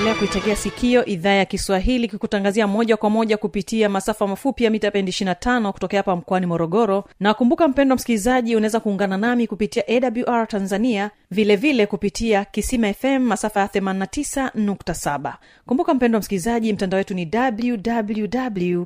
unaendelea kuitegea sikio idhaa ya kiswahili kikutangazia moja kwa moja kupitia masafa mafupi ya mita bendi 25 kutokea hapa mkoani morogoro. Na kumbuka mpendo msikilizaji unaweza kuungana nami kupitia awr tanzania vilevile vile kupitia kisima fm masafa ya 89.7 kumbuka mpendo msikilizaji mtandao wetu ni www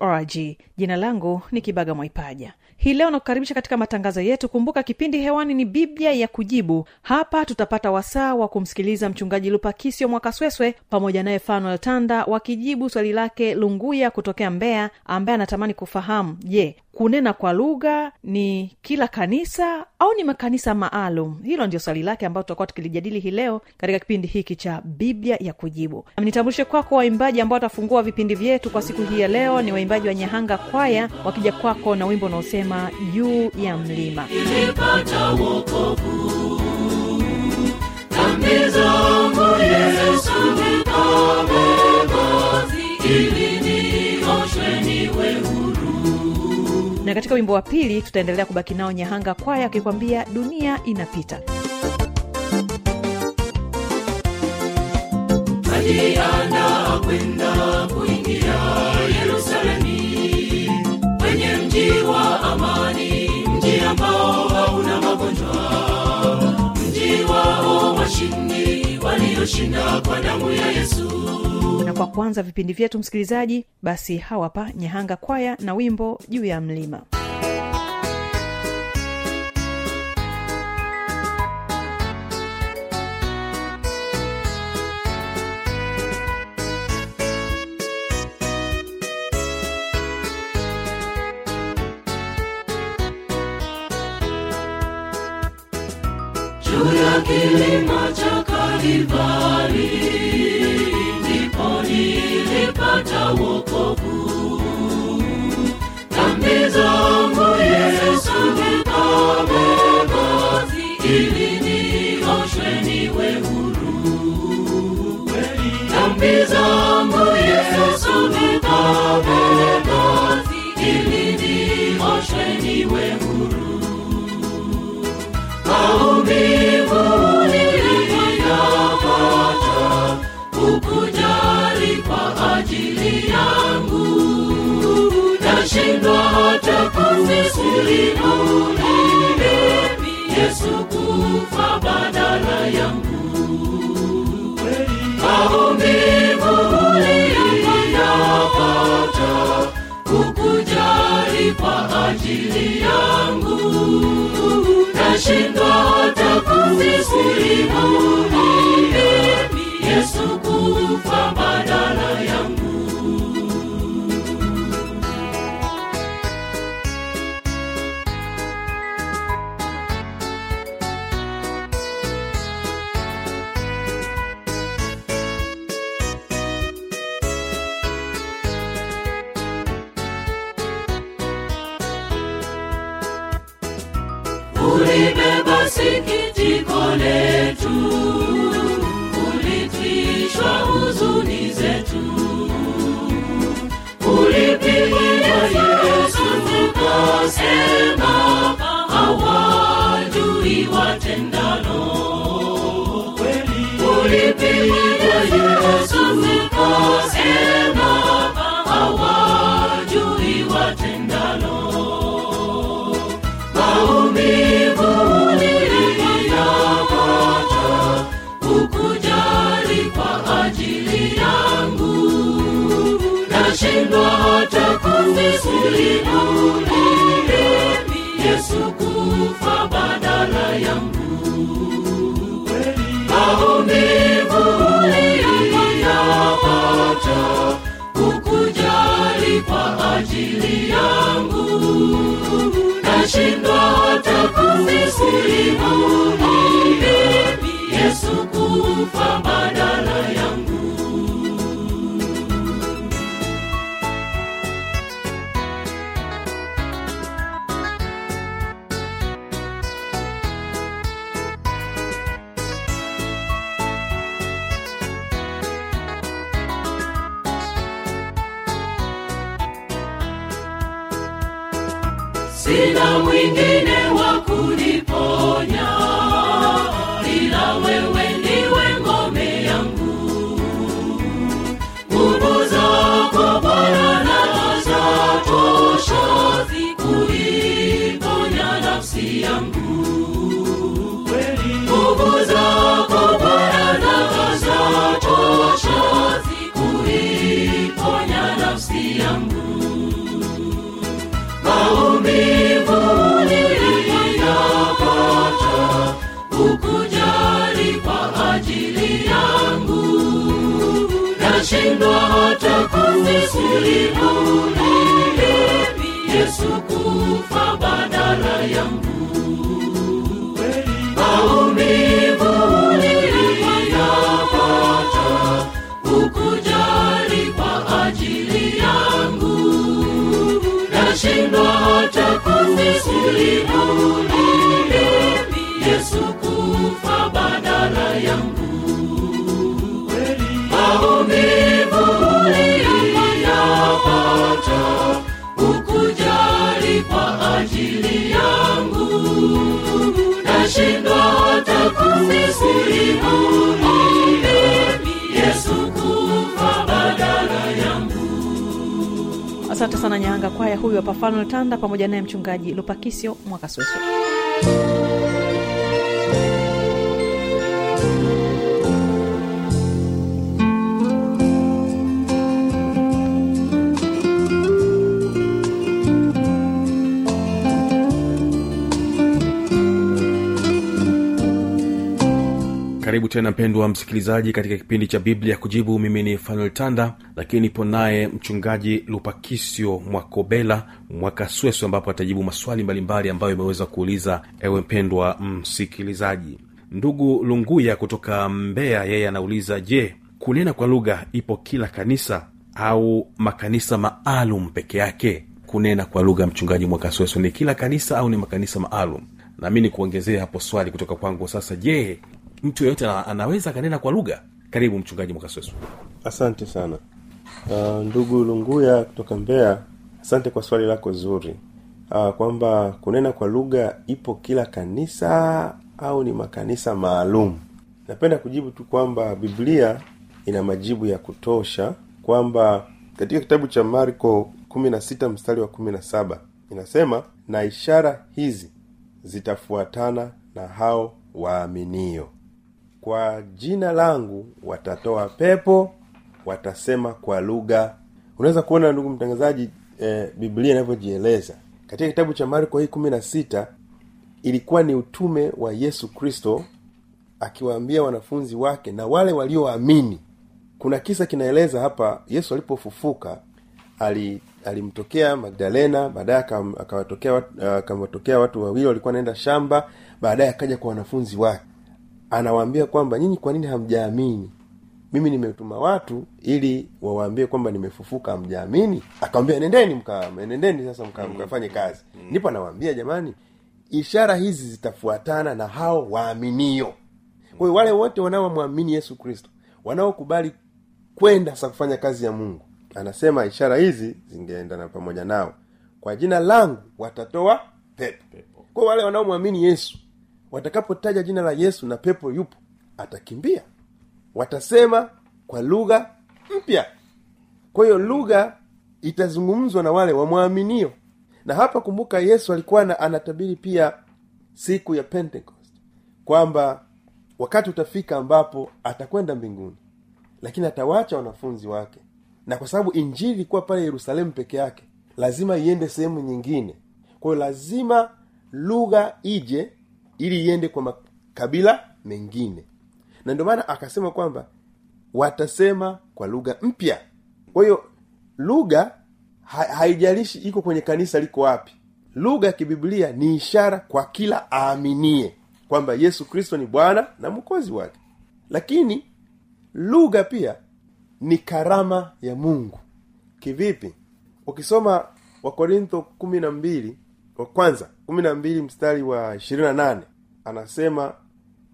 org jina langu ni kibaga mwaipaja hii leo nakukaribisha katika matangazo yetu. Kumbuka kipindi hewani ni biblia ya kujibu. Hapa tutapata wasaa wa kumsikiliza mchungaji lupakisio mwakasweswe pamoja naye fanuel tanda wakijibu swali lake lunguya kutokea mbeya ambaye anatamani kufahamu je kunena kwa lugha ni kila kanisa au ni makanisa maalum? Hilo ndio swali lake ambayo tutakuwa tukilijadili hii leo katika kipindi hiki cha biblia ya kujibu. Nitambulishe kwako waimbaji ambao watafungua vipindi vyetu kwa siku hii ya leo. Ni waimbaji wa nyahanga kwaya wakija kwako na wimbo unaosema juu ya mlima. Nimepata wokovu. Dhambi zangu yesu nikabeba ili nioshwe niwe huru. Na katika wimbo wa pili tutaendelea kubaki nao nyahanga kwaya akikwambia dunia inapita. Aliandaa kwenda kuingia yerusalemi ambao hauna magonjwa. Mji wao washindi walioshinda kwa damu ya yesu. Na kwa kwanza vipindi vyetu msikilizaji basi hawapa nyehanga kwaya na wimbo juu ya mlima kilima cha Kalivari, ndipo nilipata wokovu. Dhambi zangu Yesu nikabeba, ili nioshwe niwe huru. Dhambi zangu ajili yangu. Nashindwa hata kusimulia yesu ajili yangu nashindwa hata kusimulia asante sana nyanga. Kwaya huyu hapa fanuel tanda pamoja naye mchungaji lupakisio mwakasweso karibu tena mpendwa msikilizaji katika kipindi cha biblia kujibu. Mimi ni fanuel tanda lakini nipo naye mchungaji lupakisio mwakobela mwakasweso ambapo atajibu maswali mbalimbali ambayo imeweza kuuliza ewe mpendwa msikilizaji. Ndugu lunguya kutoka mbeya yeye anauliza je kunena kwa lugha ipo kila kanisa au makanisa maalum peke yake? Kunena kwa lugha mchungaji mwakasweso ni kila kanisa au ni makanisa maalum? Nami ni kuongezea hapo swali kutoka kwangu sasa. Je mtu yeyote anaweza akanena kwa lugha. Karibu mchungaji mwakasweso asante sana. Uh, ndugu lunguya kutoka mbeya asante kwa swali lako zuri. Uh, kwamba kunena kwa lugha ipo kila kanisa au ni makanisa maalum? Napenda kujibu tu kwamba biblia ina majibu ya kutosha kwamba katika kitabu cha marko 16 mstari wa 17 inasema na ishara hizi zitafuatana na hao waaminio kwa jina langu watatoa pepo watasema kwa lugha. Unaweza kuona ndugu mtangazaji eh, biblia inavyojieleza. Katika kitabu cha marko hii kumi na sita ilikuwa ni utume wa yesu kristo akiwaambia wanafunzi wake na wale walioamini. Kuna kisa kinaeleza hapa yesu alipofufuka ali alimtokea magdalena baadaye akawatokea watu, uh, watu wawili walikuwa naenda shamba baadaye akaja kwa wanafunzi wake anawaambia kwamba nyinyi kwa nini hamjaamini? Mimi nimetuma watu ili wawaambie kwamba nimefufuka hamjaamini? Akawambia nendeni mka nendeni sasa mka, mkafanye kazi. Ndipo anawaambia jamani ishara hizi zitafuatana na hao waaminio. Kwa hiyo wale wote wanaomwamini yesu kristo wanaokubali kwenda sasa kufanya kazi ya mungu anasema ishara hizi zingeendana pamoja nao. Kwa jina langu watatoa pepo. Kwa wale wanaomwamini yesu watakapotaja jina la yesu na pepo yupo atakimbia. Watasema kwa lugha mpya. Kwa hiyo lugha itazungumzwa na wale wamwaminio na hapa kumbuka yesu alikuwa na, anatabiri pia siku ya pentecost kwamba wakati utafika ambapo atakwenda mbinguni lakini atawacha wanafunzi wake. Na kwa sababu injili ilikuwa pale yerusalemu peke yake lazima iende sehemu nyingine. Kwa hiyo lazima lugha ije ili iende kwa makabila mengine. Na ndio maana akasema kwamba watasema kwa lugha mpya. Kwa hiyo lugha ha, haijalishi iko kwenye kanisa liko wapi. Lugha ya kibiblia ni ishara kwa kila aaminie kwamba yesu kristo ni bwana na mwokozi wake. Lakini lugha pia ni karama ya mungu. Kivipi? Ukisoma wakorintho kumi na mbili wa kwanza kumi na mbili mstari wa ishirini na nane anasema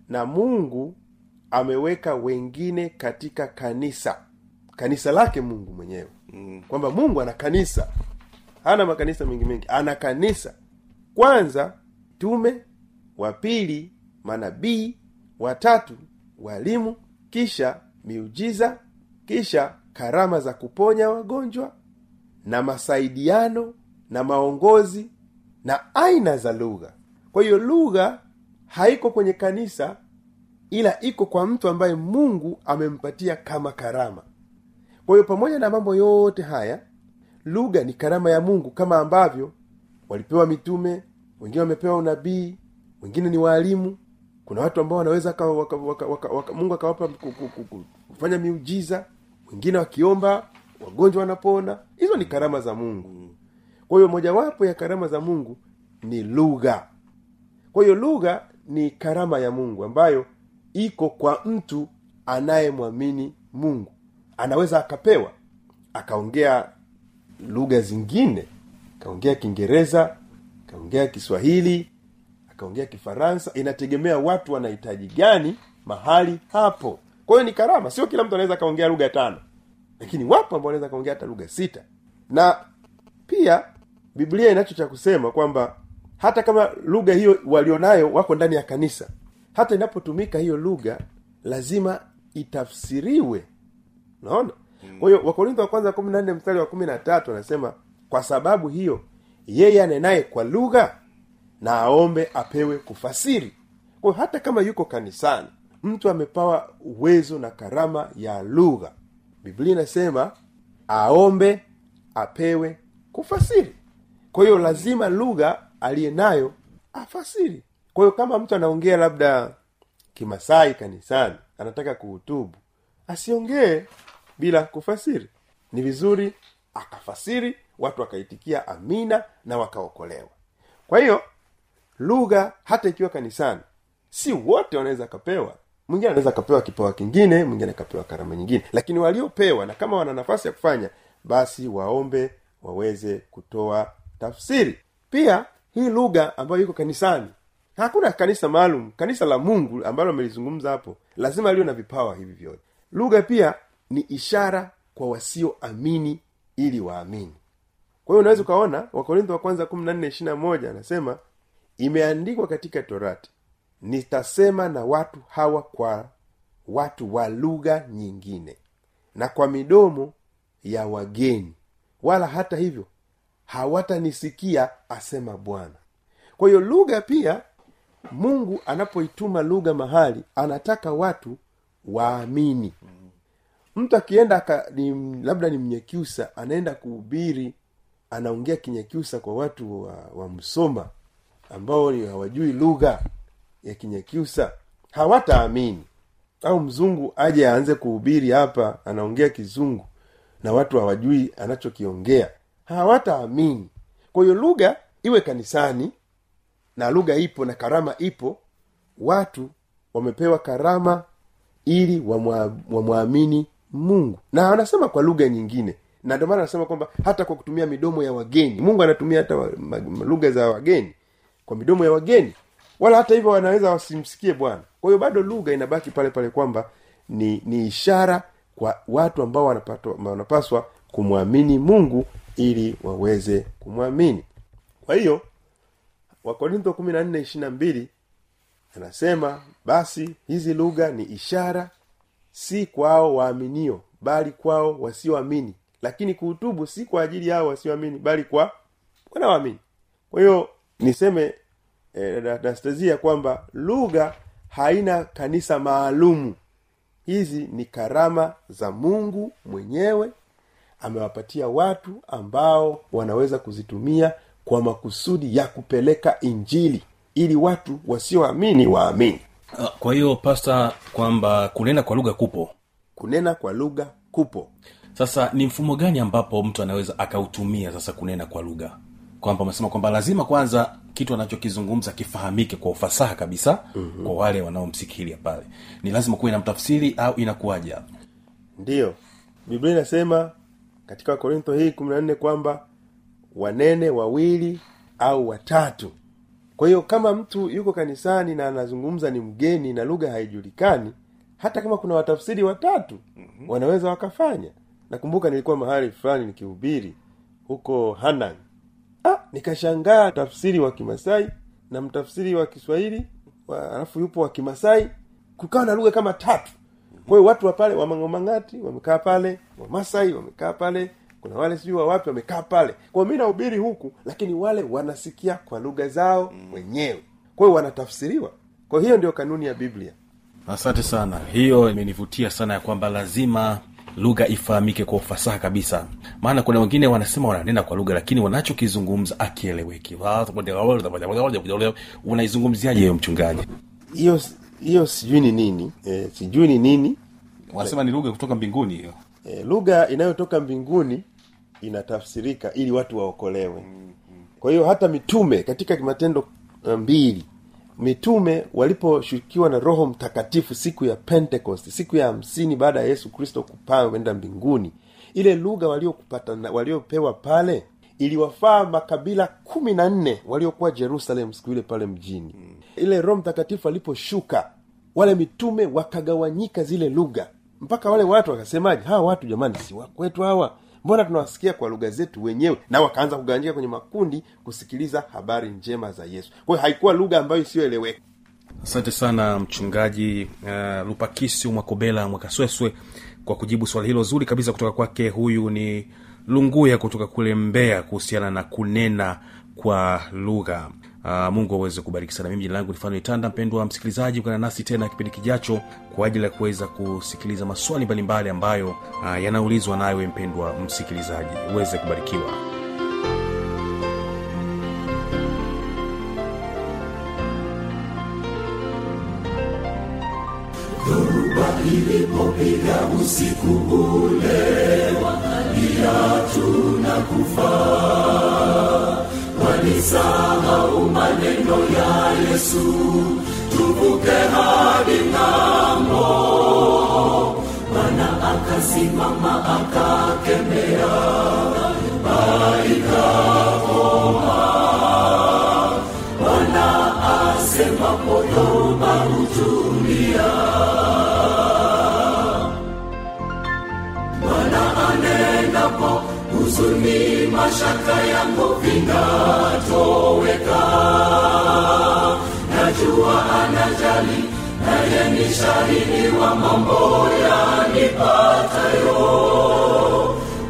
na mungu ameweka wengine katika kanisa. Kanisa lake mungu mwenyewe. Mm. kwamba mungu ana kanisa. Hana makanisa mengi mengi. Ana kanisa. Kwanza tume wa pili manabii watatu walimu kisha miujiza kisha karama za kuponya wagonjwa na masaidiano na maongozi na aina za lugha. Kwa hiyo lugha haiko kwenye kanisa ila iko kwa mtu ambaye mungu amempatia kama karama. Kwa hiyo pamoja na mambo yote haya lugha ni karama ya mungu kama ambavyo walipewa mitume wengine wamepewa unabii wengine ni waalimu kuna watu ambao wanaweza waka, waka, waka, waka, waka, mungu akawapa ku- ku- ku- ku- kufanya miujiza wengine wakiomba wagonjwa wanapona. Hizo ni karama za mungu kwa hiyo mojawapo ya karama za mungu ni lugha. Kwa hiyo lugha ni karama ya mungu ambayo iko kwa mtu anayemwamini mungu. Anaweza akapewa akaongea lugha zingine akaongea kiingereza akaongea kiswahili akaongea kifaransa. Inategemea watu wanahitaji gani mahali hapo. Kwa hiyo ni karama. Sio kila mtu anaweza akaongea lugha tano. Lakini wapo ambao wanaweza akaongea hata lugha sita. Na pia biblia inacho cha kusema kwamba hata kama lugha hiyo walionayo wako ndani ya kanisa hata inapotumika hiyo lugha lazima itafsiriwe. Unaona? Kwa hiyo wakorintho wa kwanza kumi na nne mstari wa kumi na tatu anasema kwa sababu hiyo yeye anenaye kwa lugha na aombe apewe kufasiri. Kwa hiyo hata kama yuko kanisani mtu amepawa uwezo na karama ya lugha. Biblia inasema aombe apewe kufasiri kwa hiyo lazima lugha aliye nayo afasiri. Kwa hiyo kama mtu anaongea labda kimasai kanisani anataka kuhutubu asiongee bila kufasiri. Ni vizuri akafasiri watu wakaitikia amina na wakaokolewa. Kwa hiyo lugha hata ikiwa kanisani si wote wanaweza akapewa mwingine anaweza akapewa kipawa kingine mwingine akapewa karama nyingine. Lakini waliopewa na kama wana nafasi ya kufanya basi waombe waweze kutoa tafsiri. Pia hii lugha ambayo iko kanisani hakuna kanisa maalum kanisa la mungu ambalo amelizungumza hapo lazima liwe na vipawa hivi vyote. Lugha pia ni ishara kwa wasioamini ili waamini. Kwa hiyo unaweza ukaona wakorintho wa kwanza kumi na nne ishirina moja anasema imeandikwa katika torati nitasema na watu hawa kwa watu wa lugha nyingine na kwa midomo ya wageni wala hata hivyo hawatanisikia asema bwana. Kwa hiyo lugha pia mungu anapoituma lugha mahali anataka watu waamini. Mtu akienda ni, labda ni mnyekyusa anaenda kuhubiri anaongea kinyekyusa kwa watu wa, wa msoma ambao ni hawajui lugha ya kinyekyusa hawataamini. Au mzungu aje aanze kuhubiri hapa anaongea kizungu na watu hawajui anachokiongea hawataamini. Kwa hiyo lugha iwe kanisani na lugha ipo na karama ipo watu wamepewa karama ili wamwamini mungu. Na anasema kwa lugha nyingine na ndio maana anasema kwamba hata kwa kutumia midomo ya wageni mungu anatumia hata lugha za wageni kwa midomo ya wageni. Wala hata hivyo wanaweza wasimsikie bwana. Kwa hiyo bado lugha inabaki pale pale kwamba ni ni ishara kwa watu ambao wanapaswa kumwamini mungu ili waweze kumwamini. Kwa hiyo wakorintho kumi na nne ishirina mbili anasema basi hizi lugha ni ishara si kwao waaminio bali kwao wasioamini. Lakini kuhutubu si kwa ajili yao wasioamini bali kwa wanaoamini. Kwa hiyo niseme nastazia da- kwamba lugha haina kanisa maalumu. Hizi ni karama za mungu mwenyewe amewapatia watu ambao wanaweza kuzitumia kwa makusudi ya kupeleka injili ili watu wasioamini waamini. Ah, kwa hiyo pasta kwamba kunena kwa lugha kupo? Kunena kwa lugha kupo. Sasa ni mfumo gani ambapo mtu anaweza akautumia sasa kunena kwa lugha? Kwamba amesema kwamba lazima kwanza kitu anachokizungumza kifahamike kwa ufasaha kabisa mm-hmm. kwa wale wanaomsikilia pale. Ni lazima kuwe na mtafsiri au inakuwaje ndiyo biblia inasema katika wakorintho hii kumi na nne kwamba wanene wawili au watatu. Kwa hiyo kama mtu yuko kanisani na anazungumza ni mgeni na lugha haijulikani hata kama kuna watafsiri watatu mm-hmm. wanaweza wakafanya. Nakumbuka nilikuwa mahali fulani nikihubiri huko hanan ah, nikashangaa tafsiri wa kimasai na mtafsiri wa kiswahili alafu yupo wa kimasai kukawa na lugha kama tatu kwa hiyo watu wa pale wamangomangati wamekaa pale wamasai wamekaa pale kuna wale sijui wawapi wamekaa pale kwa mi nahubiri huku lakini wale wanasikia kwa lugha zao wenyewe kwa hiyo wanatafsiriwa kwa hiyo ndio kanuni ya biblia asante sana hiyo imenivutia sana ya kwamba lazima lugha ifahamike kwa ufasaha kabisa maana kuna wengine wanasema wananena kwa lugha lakini wanachokizungumza akieleweki unaizungumziaje hiyo mchungaji hiyo hiyo sijui ni nini. E, sijui ni nini. Wanasema ni lugha kutoka mbinguni hiyo. E, lugha inayotoka mbinguni inatafsirika ili watu waokolewe. Kwa hiyo hata mitume katika matendo uh, mbili mitume waliposhukiwa na roho mtakatifu siku ya pentecost siku ya hamsini baada ya yesu kristo kupaa kwenda mbinguni ile lugha waliokupata waliopewa pale iliwafaa makabila kumi na nne waliokuwa jerusalem siku ile pale mjini ile roho mtakatifu aliposhuka wale mitume wakagawanyika zile lugha. Mpaka wale watu wakasemaje hawa watu jamani si wakwetu hawa? Mbona tunawasikia kwa lugha zetu wenyewe? Na wakaanza kugawanyika kwenye makundi kusikiliza habari njema za yesu. Kwa haikuwa lugha ambayo isiyoeleweka. Asante sana mchungaji uh, lupakisi mwakobela mwakasweswe kwa kujibu swali hilo zuri kabisa kutoka kwake. Huyu ni lunguya kutoka kule mbeya kuhusiana na kunena kwa lugha uh, mungu aweze kubariki sana. Mimi jina langu ni itanda mpendwa msikilizaji ukana nasi tena kipindi kijacho kwa ajili ya kuweza kusikiliza maswali mbalimbali ambayo uh, yanaulizwa nawe mpendwa msikilizaji. Uweze kubarikiwa. Ilipopiga usiku ule wakalia na kufa walisahau maneno ya yesu. Tuvuke hadi ng'ambo. Bwana akasimama akakemea. Aikakoma bwana asema podhoba hutulia bwana anenapo huzuni mashaka yangu vinatoweka najua anajali naye ni shahidi wa mambo yanipatayo.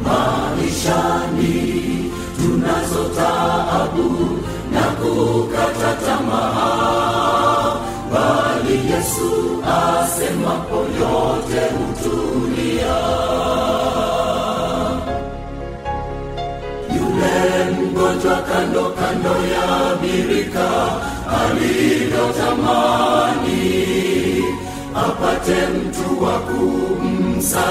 Maishani tunazo taabu na kukata tamaa. Bali yesu asemapo yote hutulia mgonjwa kando kando ya birika alivyotamani apate mtu wa kumsaidia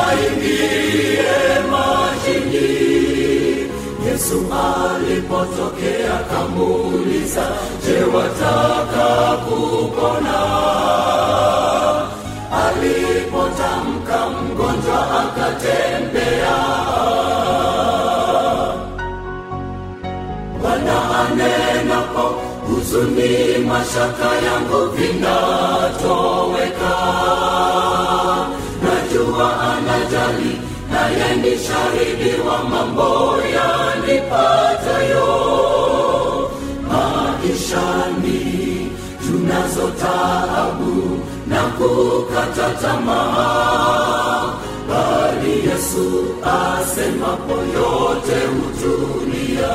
aingie majini yesu alipotokea kamuuliza je wataka kupona? Alipotamka mgonjwa akatembea anenapo huzuni mashaka yangu vinatoweka. Najua anajali naye ni shahidi wa mambo yanipatayo. Maishani tunazo taabu na kukata tamaa. Bali yesu asemapo yote hutulia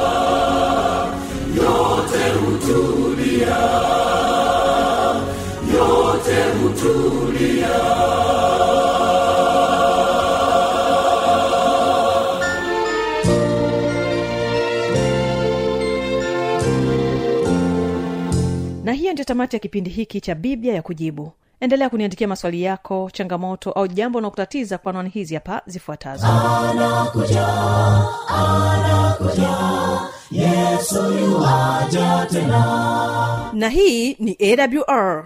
hutulia, yote hutulia. na hiyo ndio tamati ya kipindi hiki cha biblia ya kujibu endelea kuniandikia maswali yako changamoto au jambo unaokutatiza kwa anwani hizi hapa zifuatazo. Na hii ni awr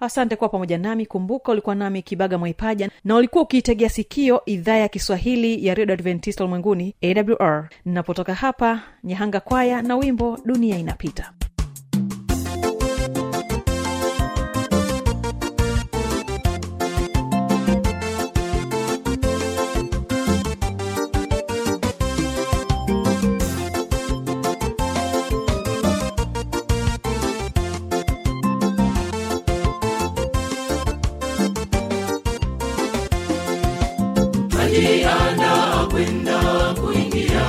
asante kuwa pamoja nami. Kumbuka ulikuwa nami kibaga mwaipaja na ulikuwa ukiitegea sikio idhaa ya kiswahili ya redio adventista ulimwenguni awr ninapotoka hapa nyahanga kwaya na wimbo dunia inapita alianda kwenda kuingia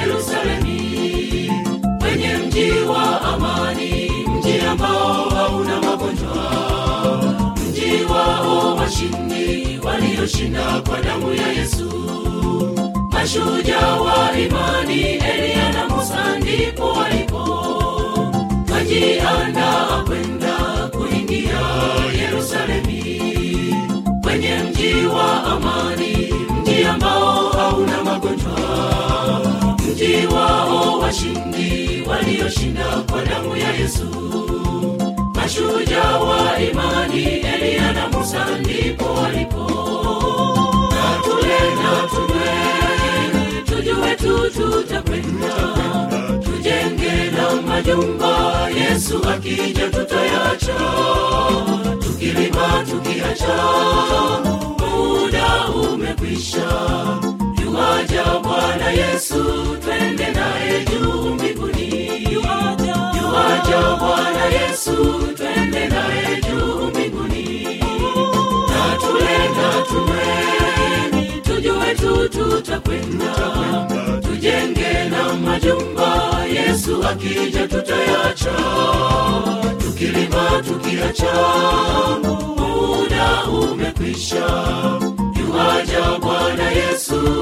yerusalemi. Kwenye mji wa amani mji ambao hauna magonjwa. Mji wao washindi walioshinda kwa damu ya yesu. Mashujaa wa imani eliya na musa ndipo walipo. Kajianda kwenda kuingia yerusalemi. Kwenye mji wa amani ambao hauna magonjwa. Mji wao washindi walioshinda kwa damu ya yesu. Mashujaa wa imani eliya na musa ndipo walipo. Na tule na tutakwenda. Tujenge na majumba yesu akija tutayacha tukilima tukiacha muda umekwisha. Yuaja bwana yesu twende naye juu mbinguni. Yuaja bwana yesu twende naye juu mbinguni. Na tule na tujue tu tujenge na majumba yesu akija tutayacha tukilima tukiacha muda umekwisha. Yuaja bwana yesu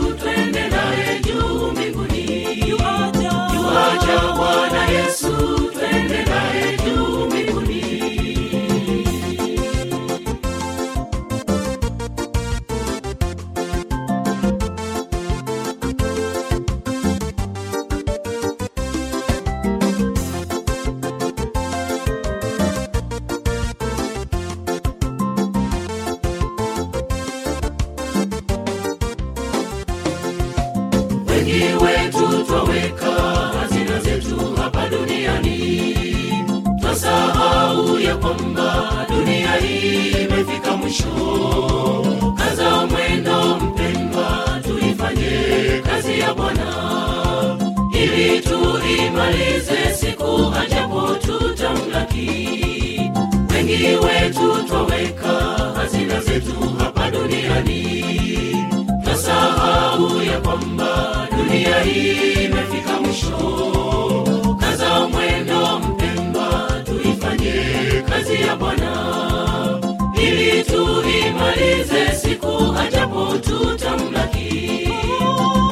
siku ajapo tutamlaki.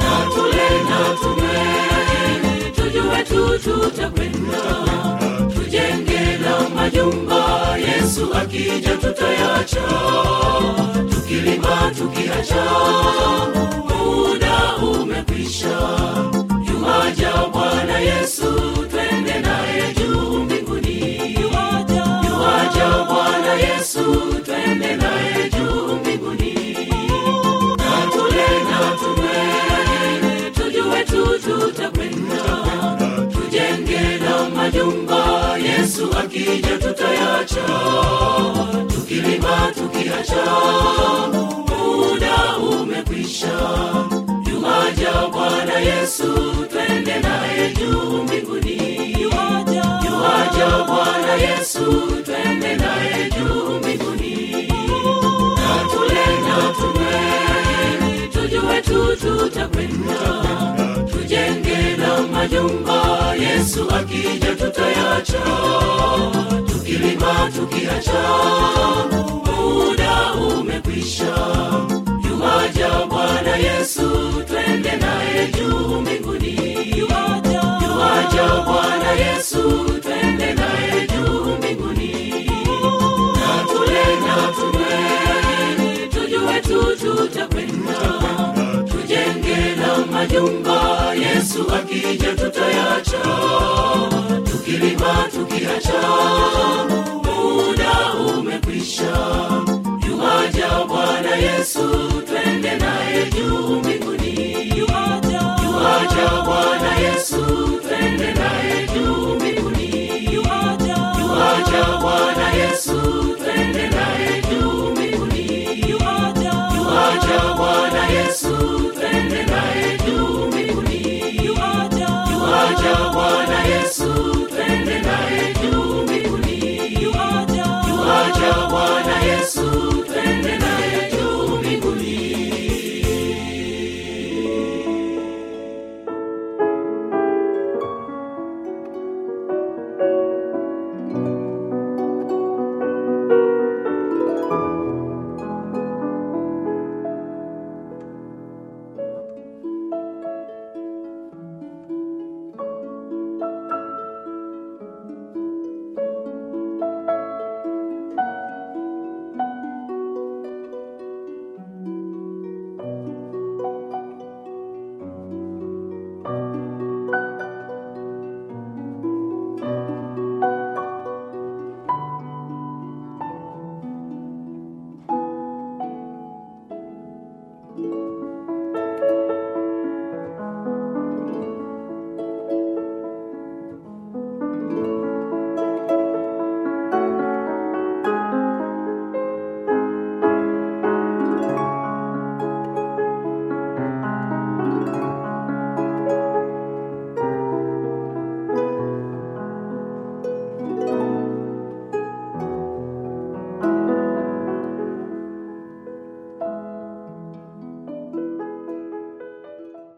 Na tule na tunywe tujue tu tutakwenda. Tujenge na majumba yesu akija tutayacha. Tukilima tukiacha muda umekwisha. Yuaja bwana yesu twende naye juu mbinguni. Yuaja bwana yesu akija tutayacha tukilima tukiacha. Muda umekwisha. Yuaja bwana yesu twende naye juu mbinguni. Yuaja bwana yesu twende naye juu mbinguni. Na tule na tutakwenda majumba yesu akija tutayacha tukilima tukiacha muda umekwisha. Yuwaja bwana yesu twende naye juu mbinguni. Yuwaja bwana yesu twende naye na majumba yesu akija tutayacha tukilima tukiacha muda umekwisha. Yuaja bwana yesu